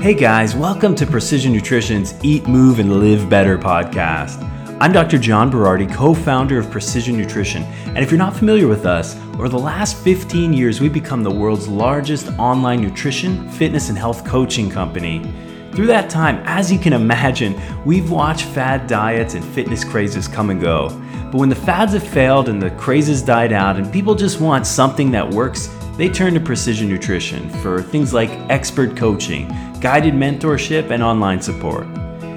Hey guys, welcome to Precision Nutrition's Eat, Move, and Live Better podcast. I'm Dr. John Berardi, co founder of Precision Nutrition. And if you're not familiar with us, over the last 15 years, we've become the world's largest online nutrition, fitness, and health coaching company. Through that time, as you can imagine, we've watched fad diets and fitness crazes come and go. But when the fads have failed and the crazes died out and people just want something that works, they turn to Precision Nutrition for things like expert coaching, guided mentorship, and online support.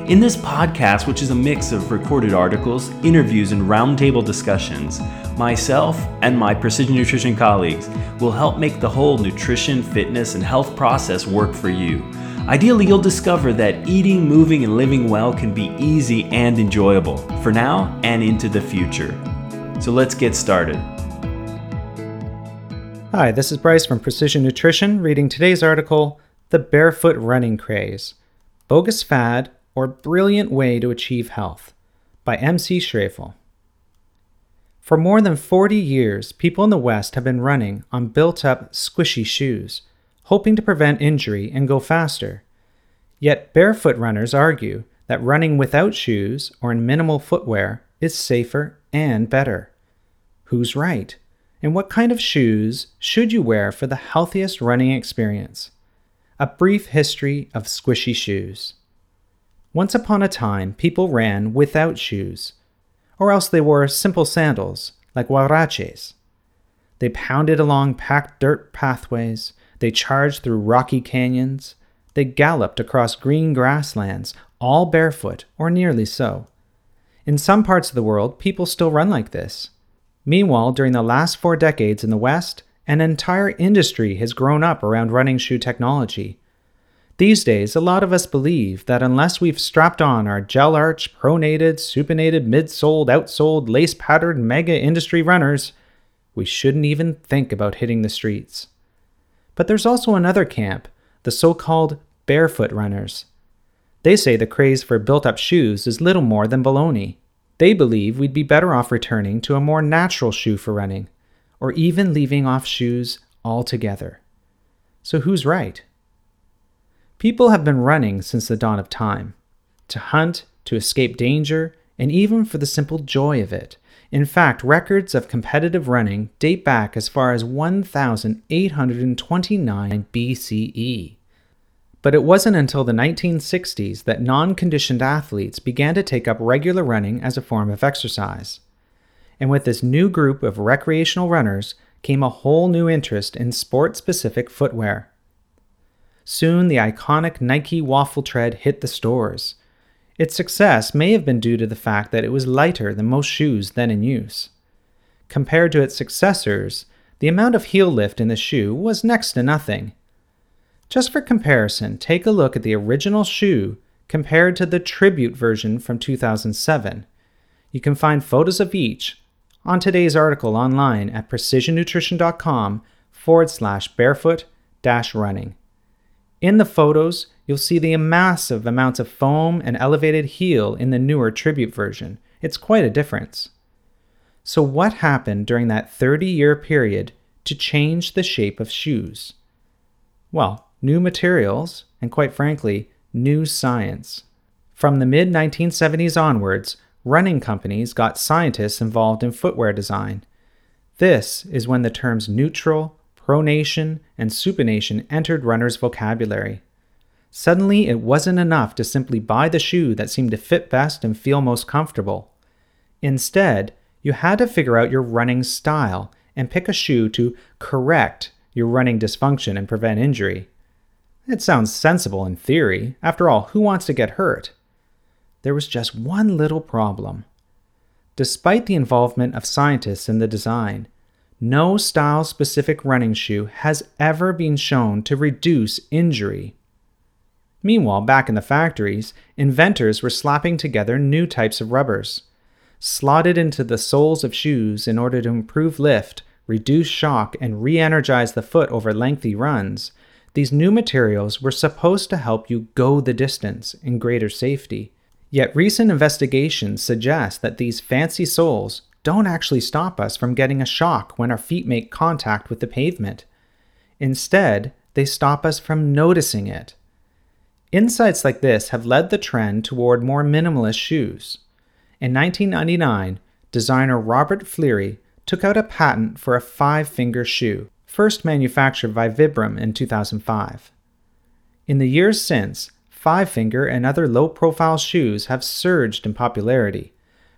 In this podcast, which is a mix of recorded articles, interviews, and roundtable discussions, myself and my Precision Nutrition colleagues will help make the whole nutrition, fitness, and health process work for you. Ideally, you'll discover that eating, moving, and living well can be easy and enjoyable for now and into the future. So let's get started. Hi, this is Bryce from Precision Nutrition reading today's article The Barefoot Running Craze Bogus Fad or Brilliant Way to Achieve Health by MC Schraefel. For more than 40 years, people in the West have been running on built up, squishy shoes, hoping to prevent injury and go faster. Yet, barefoot runners argue that running without shoes or in minimal footwear is safer and better. Who's right? And what kind of shoes should you wear for the healthiest running experience? A brief history of squishy shoes. Once upon a time, people ran without shoes, or else they wore simple sandals, like huaraches. They pounded along packed dirt pathways, they charged through rocky canyons, they galloped across green grasslands, all barefoot, or nearly so. In some parts of the world, people still run like this. Meanwhile, during the last four decades in the West, an entire industry has grown up around running shoe technology. These days, a lot of us believe that unless we've strapped on our gel arch, pronated, supinated, midsoled, outsoled, lace patterned mega industry runners, we shouldn't even think about hitting the streets. But there's also another camp, the so called barefoot runners. They say the craze for built up shoes is little more than baloney. They believe we'd be better off returning to a more natural shoe for running, or even leaving off shoes altogether. So who's right? People have been running since the dawn of time to hunt, to escape danger, and even for the simple joy of it. In fact, records of competitive running date back as far as 1829 BCE. But it wasn't until the 1960s that non conditioned athletes began to take up regular running as a form of exercise. And with this new group of recreational runners came a whole new interest in sport specific footwear. Soon the iconic Nike Waffle Tread hit the stores. Its success may have been due to the fact that it was lighter than most shoes then in use. Compared to its successors, the amount of heel lift in the shoe was next to nothing, just for comparison, take a look at the original shoe compared to the tribute version from 2007. You can find photos of each on today's article online at precisionnutrition.com forward slash barefoot dash running. In the photos, you'll see the massive amounts of foam and elevated heel in the newer tribute version. It's quite a difference. So, what happened during that 30 year period to change the shape of shoes? Well, new materials, and quite frankly, new science. From the mid 1970s onwards, running companies got scientists involved in footwear design. This is when the terms neutral, pronation, and supination entered runners' vocabulary. Suddenly, it wasn't enough to simply buy the shoe that seemed to fit best and feel most comfortable. Instead, you had to figure out your running style and pick a shoe to correct your running dysfunction and prevent injury. It sounds sensible in theory. After all, who wants to get hurt? There was just one little problem. Despite the involvement of scientists in the design, no style specific running shoe has ever been shown to reduce injury. Meanwhile, back in the factories, inventors were slapping together new types of rubbers. Slotted into the soles of shoes in order to improve lift, reduce shock, and re energize the foot over lengthy runs, these new materials were supposed to help you go the distance in greater safety. Yet recent investigations suggest that these fancy soles don't actually stop us from getting a shock when our feet make contact with the pavement. Instead, they stop us from noticing it. Insights like this have led the trend toward more minimalist shoes. In 1999, designer Robert Fliri took out a patent for a five finger shoe, first manufactured by Vibram in 2005. In the years since, five finger and other low profile shoes have surged in popularity.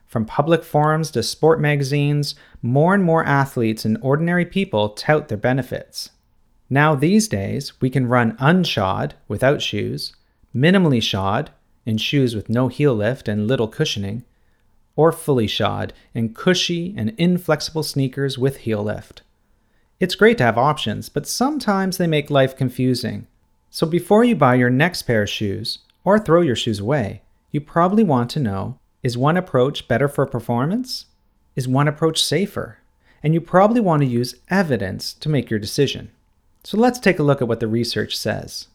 From public forums to sport magazines, more and more athletes and ordinary people tout their benefits. Now, these days, we can run unshod, without shoes, minimally shod, in shoes with no heel lift and little cushioning, or fully shod in cushy and inflexible sneakers with heel lift. It's great to have options, but sometimes they make life confusing. So before you buy your next pair of shoes, or throw your shoes away, you probably want to know is one approach better for performance? Is one approach safer? And you probably want to use evidence to make your decision. So let's take a look at what the research says.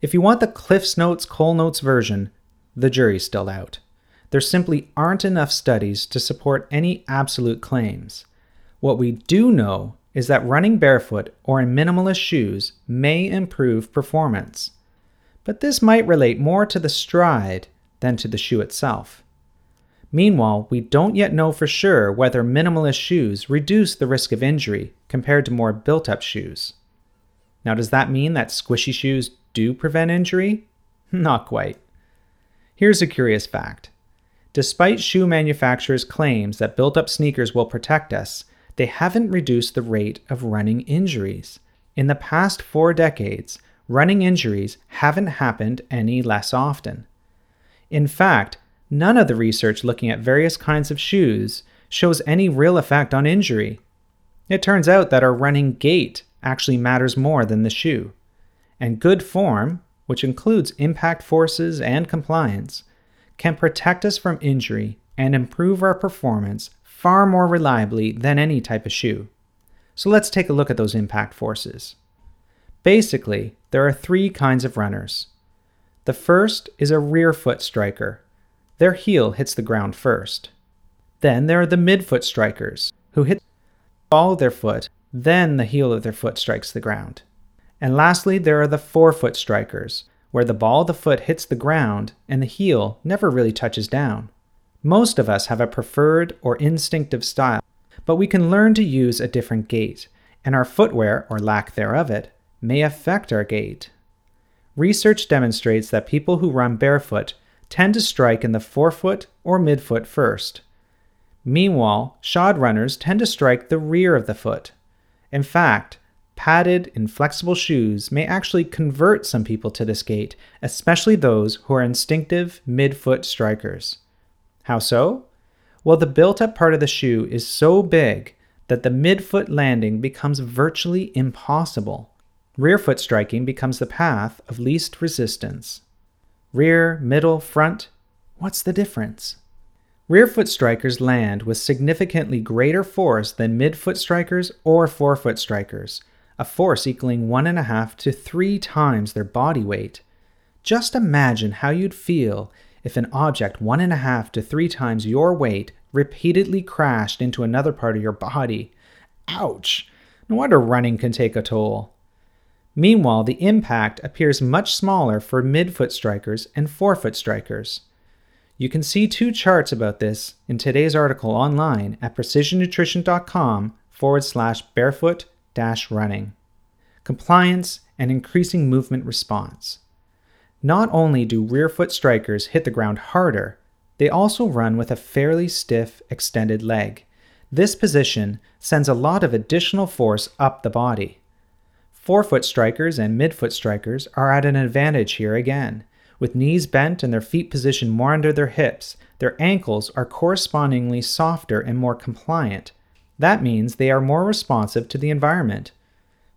If you want the Cliffs Notes Coles Notes version, the jury's still out. There simply aren't enough studies to support any absolute claims. What we do know is that running barefoot or in minimalist shoes may improve performance. But this might relate more to the stride than to the shoe itself. Meanwhile, we don't yet know for sure whether minimalist shoes reduce the risk of injury compared to more built up shoes. Now, does that mean that squishy shoes do prevent injury? Not quite. Here's a curious fact Despite shoe manufacturers' claims that built up sneakers will protect us, they haven't reduced the rate of running injuries. In the past four decades, running injuries haven't happened any less often. In fact, none of the research looking at various kinds of shoes shows any real effect on injury. It turns out that our running gait actually matters more than the shoe. And good form, which includes impact forces and compliance, can protect us from injury and improve our performance far more reliably than any type of shoe. So let's take a look at those impact forces. Basically, there are three kinds of runners. The first is a rear foot striker. Their heel hits the ground first. Then there are the midfoot strikers, who hit the ball of their foot, then the heel of their foot strikes the ground. And lastly, there are the forefoot strikers, where the ball of the foot hits the ground and the heel never really touches down. Most of us have a preferred or instinctive style, but we can learn to use a different gait, and our footwear, or lack thereof it, may affect our gait. Research demonstrates that people who run barefoot tend to strike in the forefoot or midfoot first. Meanwhile, shod runners tend to strike the rear of the foot. In fact, padded, inflexible shoes may actually convert some people to this gait, especially those who are instinctive midfoot strikers. How so? Well, the built up part of the shoe is so big that the midfoot landing becomes virtually impossible. Rear foot striking becomes the path of least resistance. Rear, middle, front, what's the difference? Rear foot strikers land with significantly greater force than midfoot strikers or forefoot strikers, a force equaling one and a half to three times their body weight. Just imagine how you'd feel if an object one and a half to three times your weight repeatedly crashed into another part of your body. Ouch! No wonder running can take a toll. Meanwhile, the impact appears much smaller for midfoot strikers and forefoot strikers. You can see two charts about this in today's article online at precisionnutrition.com forward slash barefoot dash running. Compliance and increasing movement response. Not only do rear foot strikers hit the ground harder, they also run with a fairly stiff extended leg. This position sends a lot of additional force up the body. Forefoot strikers and midfoot strikers are at an advantage here again. With knees bent and their feet positioned more under their hips, their ankles are correspondingly softer and more compliant, that means they are more responsive to the environment.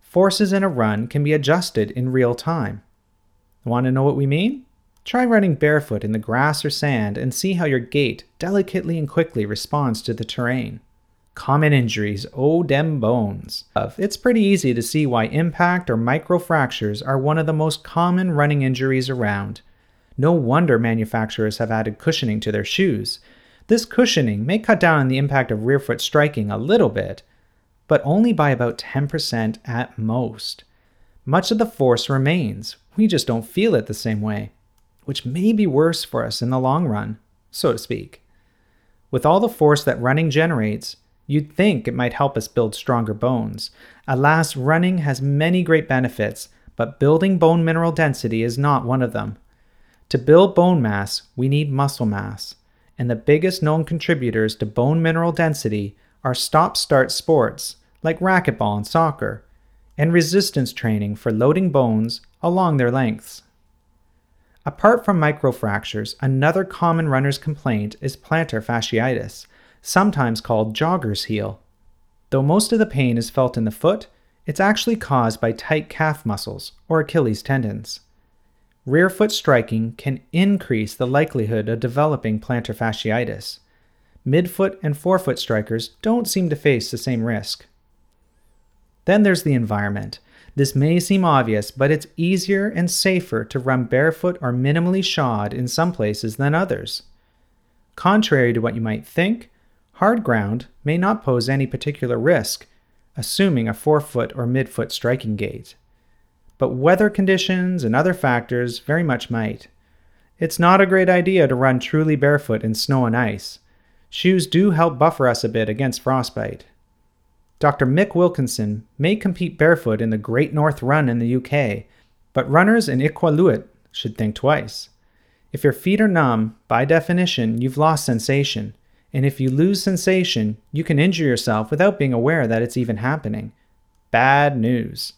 Forces in a run can be adjusted in real time. Want to know what we mean? Try running barefoot in the grass or sand and see how your gait delicately and quickly responds to the terrain. Common injuries, oh dem bones. It's pretty easy to see why impact or microfractures are one of the most common running injuries around. No wonder manufacturers have added cushioning to their shoes, this cushioning may cut down on the impact of rear foot striking a little bit, but only by about 10% at most. Much of the force remains, we just don't feel it the same way. which may be worse for us in the long run, so to speak. With all the force that running generates, you'd think it might help us build stronger bones. Alas, running has many great benefits, but building bone mineral density is not one of them. To build bone mass, we need muscle mass, and the biggest known contributors to bone mineral density are stop start sports like racquetball and soccer, and resistance training for loading bones along their lengths. Apart from microfractures, another common runner's complaint is plantar fasciitis, sometimes called jogger's heel. Though most of the pain is felt in the foot, it's actually caused by tight calf muscles or Achilles tendons. Rear foot striking can increase the likelihood of developing plantar fasciitis. Midfoot and forefoot strikers don't seem to face the same risk. Then there's the environment. This may seem obvious, but it's easier and safer to run barefoot or minimally shod in some places than others. Contrary to what you might think, hard ground may not pose any particular risk, assuming a forefoot or midfoot striking gait. But weather conditions and other factors very much might. It's not a great idea to run truly barefoot in snow and ice. Shoes do help buffer us a bit against frostbite. Dr. Mick Wilkinson may compete barefoot in the Great North Run in the UK, but runners in Iqaluit should think twice. If your feet are numb, by definition, you've lost sensation, and if you lose sensation, you can injure yourself without being aware that it's even happening. Bad news.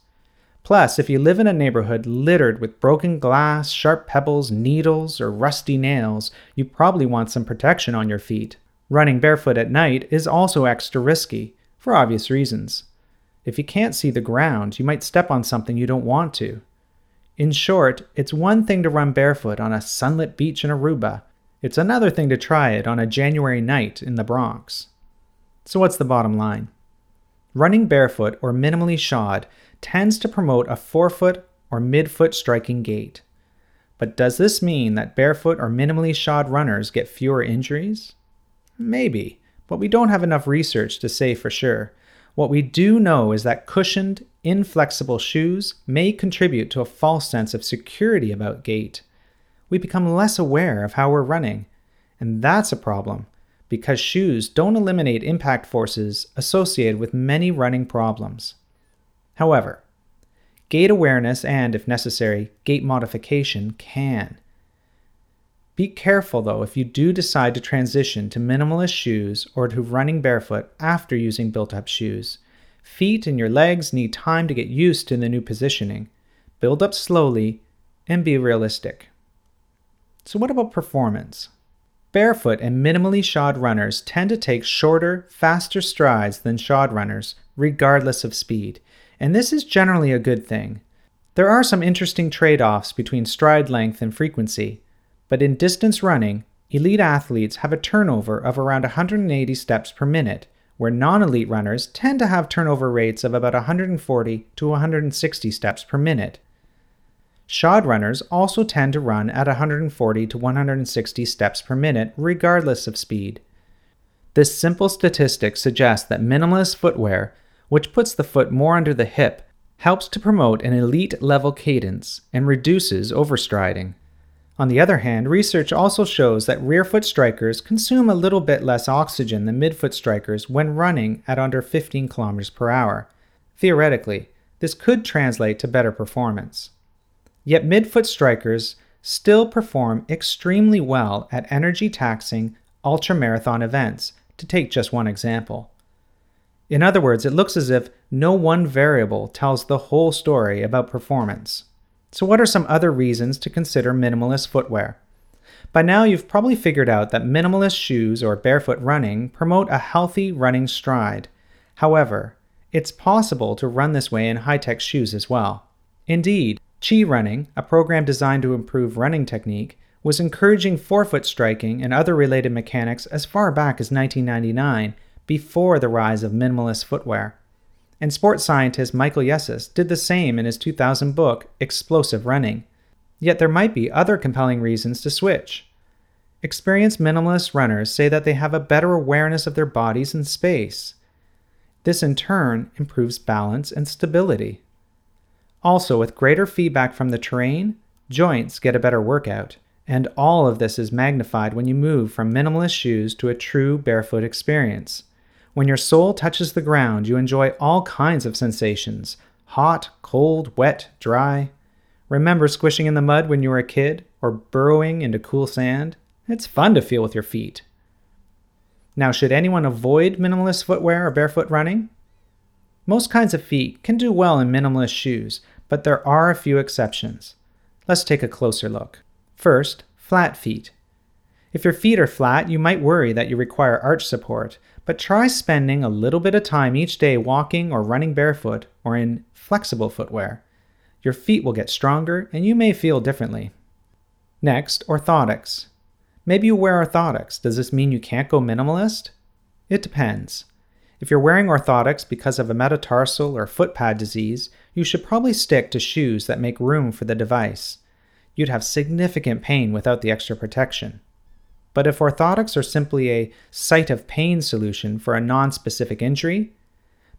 Plus, if you live in a neighborhood littered with broken glass, sharp pebbles, needles, or rusty nails, you probably want some protection on your feet. Running barefoot at night is also extra risky, for obvious reasons. If you can't see the ground, you might step on something you don't want to. In short, it's one thing to run barefoot on a sunlit beach in Aruba, it's another thing to try it on a January night in the Bronx. So, what's the bottom line? Running barefoot or minimally shod tends to promote a forefoot or midfoot striking gait. But does this mean that barefoot or minimally shod runners get fewer injuries? Maybe, but we don't have enough research to say for sure. What we do know is that cushioned, inflexible shoes may contribute to a false sense of security about gait we become less aware of how we're running. And that's a problem because shoes don't eliminate impact forces associated with many running problems. However, gait awareness and, if necessary, gait modification can. Be careful though if you do decide to transition to minimalist shoes or to running barefoot after using built up shoes. Feet and your legs need time to get used to the new positioning. Build up slowly and be realistic. So, what about performance? Barefoot and minimally shod runners tend to take shorter, faster strides than shod runners, regardless of speed, and this is generally a good thing. There are some interesting trade offs between stride length and frequency, but in distance running, elite athletes have a turnover of around 180 steps per minute, where non elite runners tend to have turnover rates of about 140 to 160 steps per minute. Shod runners also tend to run at 140 to 160 steps per minute, regardless of speed. This simple statistic suggests that minimalist footwear, which puts the foot more under the hip, helps to promote an elite level cadence and reduces overstriding. On the other hand, research also shows that rear foot strikers consume a little bit less oxygen than midfoot strikers when running at under 15 km per hour. Theoretically, this could translate to better performance. Yet midfoot strikers still perform extremely well at energy taxing ultramarathon events, to take just one example. In other words, it looks as if no one variable tells the whole story about performance. So, what are some other reasons to consider minimalist footwear? By now, you've probably figured out that minimalist shoes or barefoot running promote a healthy running stride. However, it's possible to run this way in high tech shoes as well. Indeed, Chi Running, a program designed to improve running technique, was encouraging forefoot striking and other related mechanics as far back as 1999, before the rise of minimalist footwear. And sports scientist Michael Yessis did the same in his 2000 book, Explosive Running. Yet there might be other compelling reasons to switch. Experienced minimalist runners say that they have a better awareness of their bodies in space. This in turn improves balance and stability. Also, with greater feedback from the terrain, joints get a better workout, And all of this is magnified when you move from minimalist shoes to a true barefoot experience. When your sole touches the ground, you enjoy all kinds of sensations hot, cold, wet, dry. Remember squishing in the mud when you were a kid or burrowing into cool sand? It's fun to feel with your feet. Now, should anyone avoid minimalist footwear or barefoot running? Most kinds of feet can do well in minimalist shoes, but there are a few exceptions. Let's take a closer look. First, flat feet. If your feet are flat, you might worry that you require arch support, but try spending a little bit of time each day walking or running barefoot or in flexible footwear. Your feet will get stronger and you may feel differently. Next, orthotics. Maybe you wear orthotics. Does this mean you can't go minimalist? It depends. If you're wearing orthotics because of a metatarsal or foot pad disease, you should probably stick to shoes that make room for the device you'd have significant pain without the extra protection. But if orthotics are simply a site of pain solution for a non-specific injury,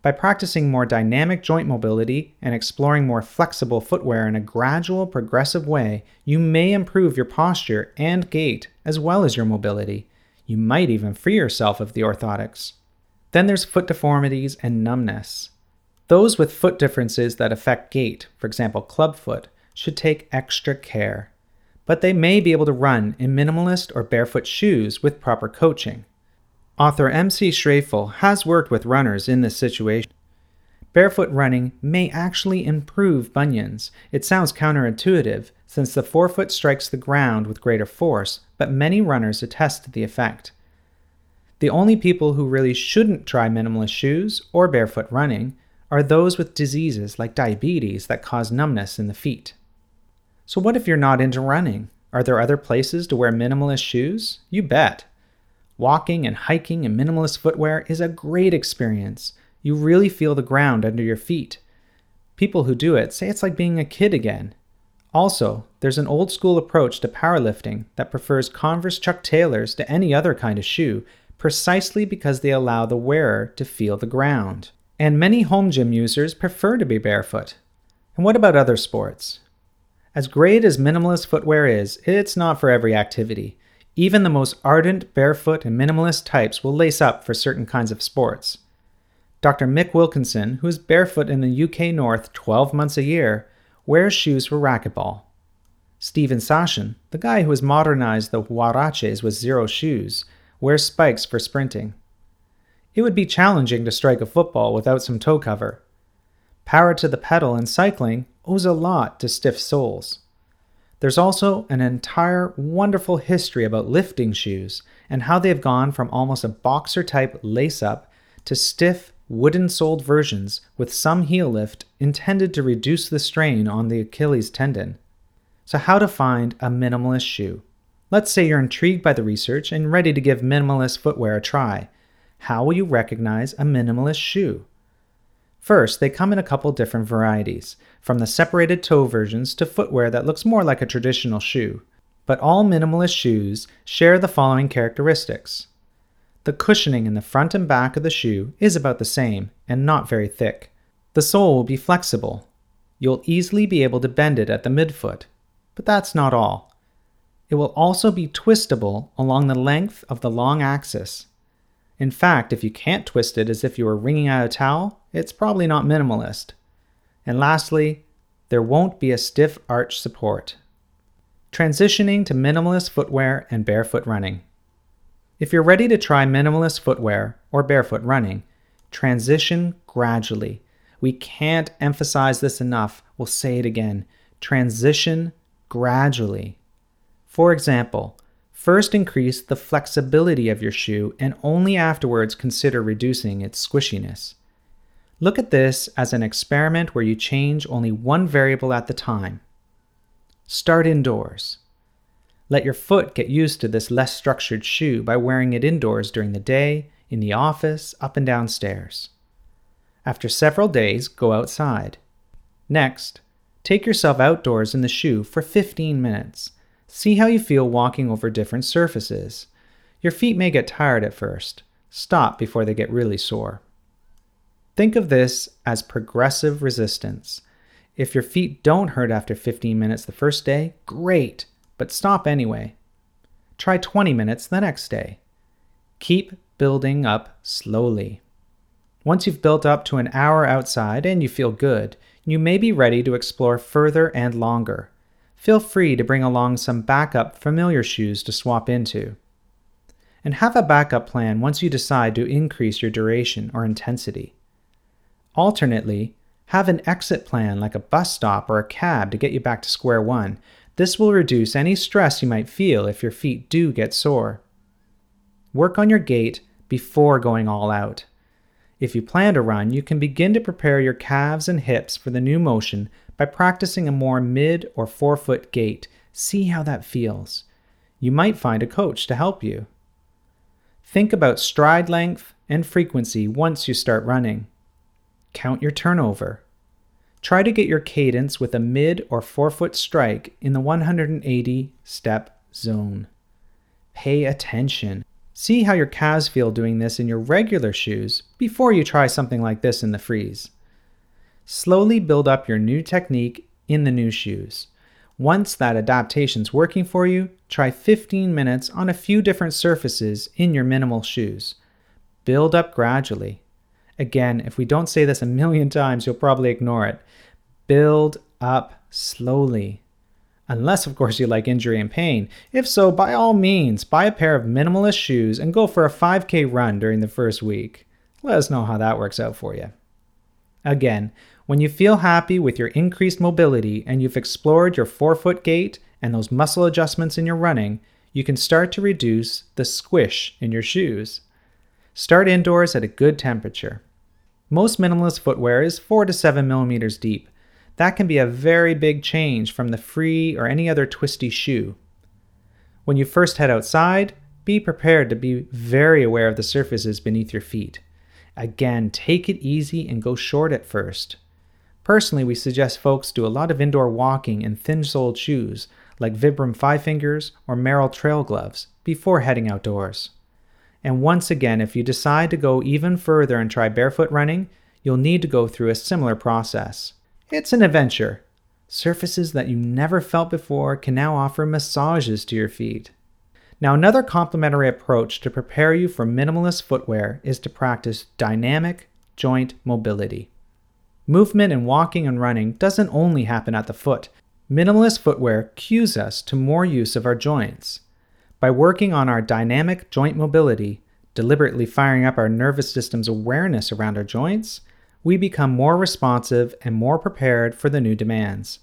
by practicing more dynamic joint mobility and exploring more flexible footwear in a gradual, progressive way, you may improve your posture and gait as well as your mobility. You might even free yourself of the orthotics. Then there's foot deformities and numbness. Those with foot differences that affect gait, for example, clubfoot, should take extra care, but they may be able to run in minimalist or barefoot shoes with proper coaching. Author M.C. Schraefel has worked with runners in this situation. Barefoot running may actually improve bunions. It sounds counterintuitive since the forefoot strikes the ground with greater force, but many runners attest to the effect. The only people who really shouldn't try minimalist shoes or barefoot running are those with diseases like diabetes that cause numbness in the feet. So, what if you're not into running? Are there other places to wear minimalist shoes? You bet. Walking and hiking in minimalist footwear is a great experience. You really feel the ground under your feet. People who do it say it's like being a kid again. Also, there's an old school approach to powerlifting that prefers Converse Chuck Taylors to any other kind of shoe precisely because they allow the wearer to feel the ground. And many home gym users prefer to be barefoot. And what about other sports? As great as minimalist footwear is, it's not for every activity. Even the most ardent barefoot and minimalist types will lace up for certain kinds of sports. Dr. Mick Wilkinson, who is barefoot in the UK North 12 months a year, wears shoes for racquetball. Steven Sashen, the guy who has modernized the huaraches with Xero Shoes, wears spikes for sprinting. It would be challenging to strike a football without some toe cover. Power to the pedal in cycling owes a lot to stiff soles. There's also an entire wonderful history about lifting shoes and how they have gone from almost a boxer type lace up to stiff, wooden soled versions with some heel lift intended to reduce the strain on the Achilles tendon. So, how to find a minimalist shoe? Let's say you're intrigued by the research and ready to give minimalist footwear a try. How will you recognize a minimalist shoe? First, they come in a couple different varieties, from the separated toe versions to footwear that looks more like a traditional shoe. But all minimalist shoes share the following characteristics. The cushioning in the front and back of the shoe is about the same and not very thick. The sole will be flexible. You'll easily be able to bend it at the midfoot, but that's not all. It will also be twistable along the length of the long axis. In fact, if you can't twist it as if you were wringing out a towel, it's probably not minimalist. And lastly, there won't be a stiff arch support. Transitioning to minimalist footwear and barefoot running. If you're ready to try minimalist footwear or barefoot running, transition gradually. We can't emphasize this enough. We'll say it again. Transition gradually. For example, first increase the flexibility of your shoe and only afterwards consider reducing its squishiness. Look at this as an experiment where you change only one variable at the time. Start indoors. Let your foot get used to this less structured shoe by wearing it indoors during the day, in the office, up and down stairs. After several days, go outside. Next, take yourself outdoors in the shoe for 15 minutes. See how you feel walking over different surfaces. Your feet may get tired at first. Stop before they get really sore. Think of this as progressive resistance. If your feet don't hurt after 15 minutes the first day, great. but stop anyway. Try 20 minutes the next day. Keep building up slowly. Once you've built up to an hour outside and you feel good, you may be ready to explore further and longer. Feel free to bring along some backup familiar shoes to swap into. And have a backup plan once you decide to increase your duration or intensity. Alternately, have an exit plan like a bus stop or a cab to get you back to square one. This will reduce any stress you might feel if your feet do get sore. Work on your gait before going all out. If you plan to run, you can begin to prepare your calves and hips for the new motion by practicing a more mid or forefoot gait. See how that feels. You might find a coach to help you. Think about stride length and frequency once you start running. Count your turnover. Try to get your cadence with a mid or forefoot strike in the 180 step zone. Pay attention. See how your calves feel doing this in your regular shoes before you try something like this in the Frees. Slowly build up your new technique in the new shoes. Once that adaptation's working for you, try 15 minutes on a few different surfaces in your minimal shoes. Build up gradually. Again, if we don't say this a million times, you'll probably ignore it. Build up slowly unless, of course, you like injury and pain. If so, by all means, buy a pair of minimalist shoes and go for a 5K run during the first week. Let us know how that works out for you. Again, when you feel happy with your increased mobility and you've explored your forefoot gait and those muscle adjustments in your running, you can start to reduce the squish in your shoes. Start indoors at a good temperature. Most minimalist footwear is 4 to 7 millimeters deep, that can be a very big change from the free or any other twisty shoe. When you first head outside, be prepared to be very aware of the surfaces beneath your feet. Again, take it easy and go short at first. Personally, we suggest folks do a lot of indoor walking in thin soled shoes like Vibram Five Fingers or Merrell Trail Gloves before heading outdoors. And once again, if you decide to go even further and try barefoot running, you'll need to go through a similar process. It's an adventure. Surfaces that you never felt before can now offer massages to your feet. Now, another complementary approach to prepare you for minimalist footwear is to practice dynamic joint mobility. Movement in walking and running doesn't only happen at the foot. Minimalist footwear cues us to more use of our joints. By working on our dynamic joint mobility, deliberately firing up our nervous system's awareness around our joints, we become more responsive and more prepared for the new demands.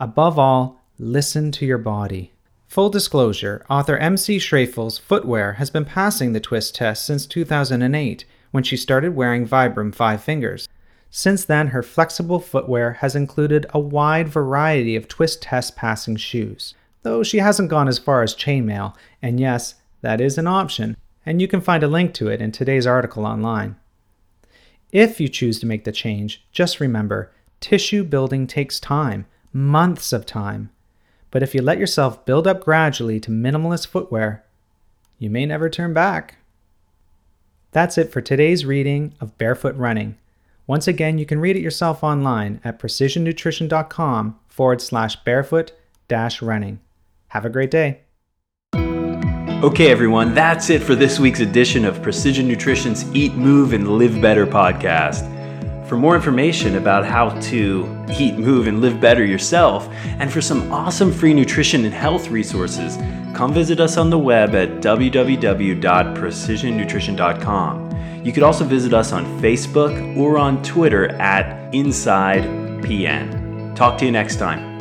Above all, listen to your body. Full disclosure author MC Schraefel's footwear has been passing the twist test since 2008 when she started wearing Vibram Five Fingers. Since then, her flexible footwear has included a wide variety of twist test passing shoes, though she hasn't gone as far as chainmail, and yes, that is an option, and you can find a link to it in today's article online. If you choose to make the change, just remember tissue building takes time, months of time. But if you let yourself build up gradually to minimalist footwear, you may never turn back. That's it for today's reading of Barefoot Running. Once again, you can read it yourself online at precisionnutrition.com forward slash barefoot dash running. Have a great day. Okay, everyone, that's it for this week's edition of Precision Nutrition's Eat, Move, and Live Better podcast. For more information about how to eat, move, and live better yourself, and for some awesome free nutrition and health resources, come visit us on the web at www.precisionnutrition.com. You could also visit us on Facebook or on Twitter at InsidePN. Talk to you next time.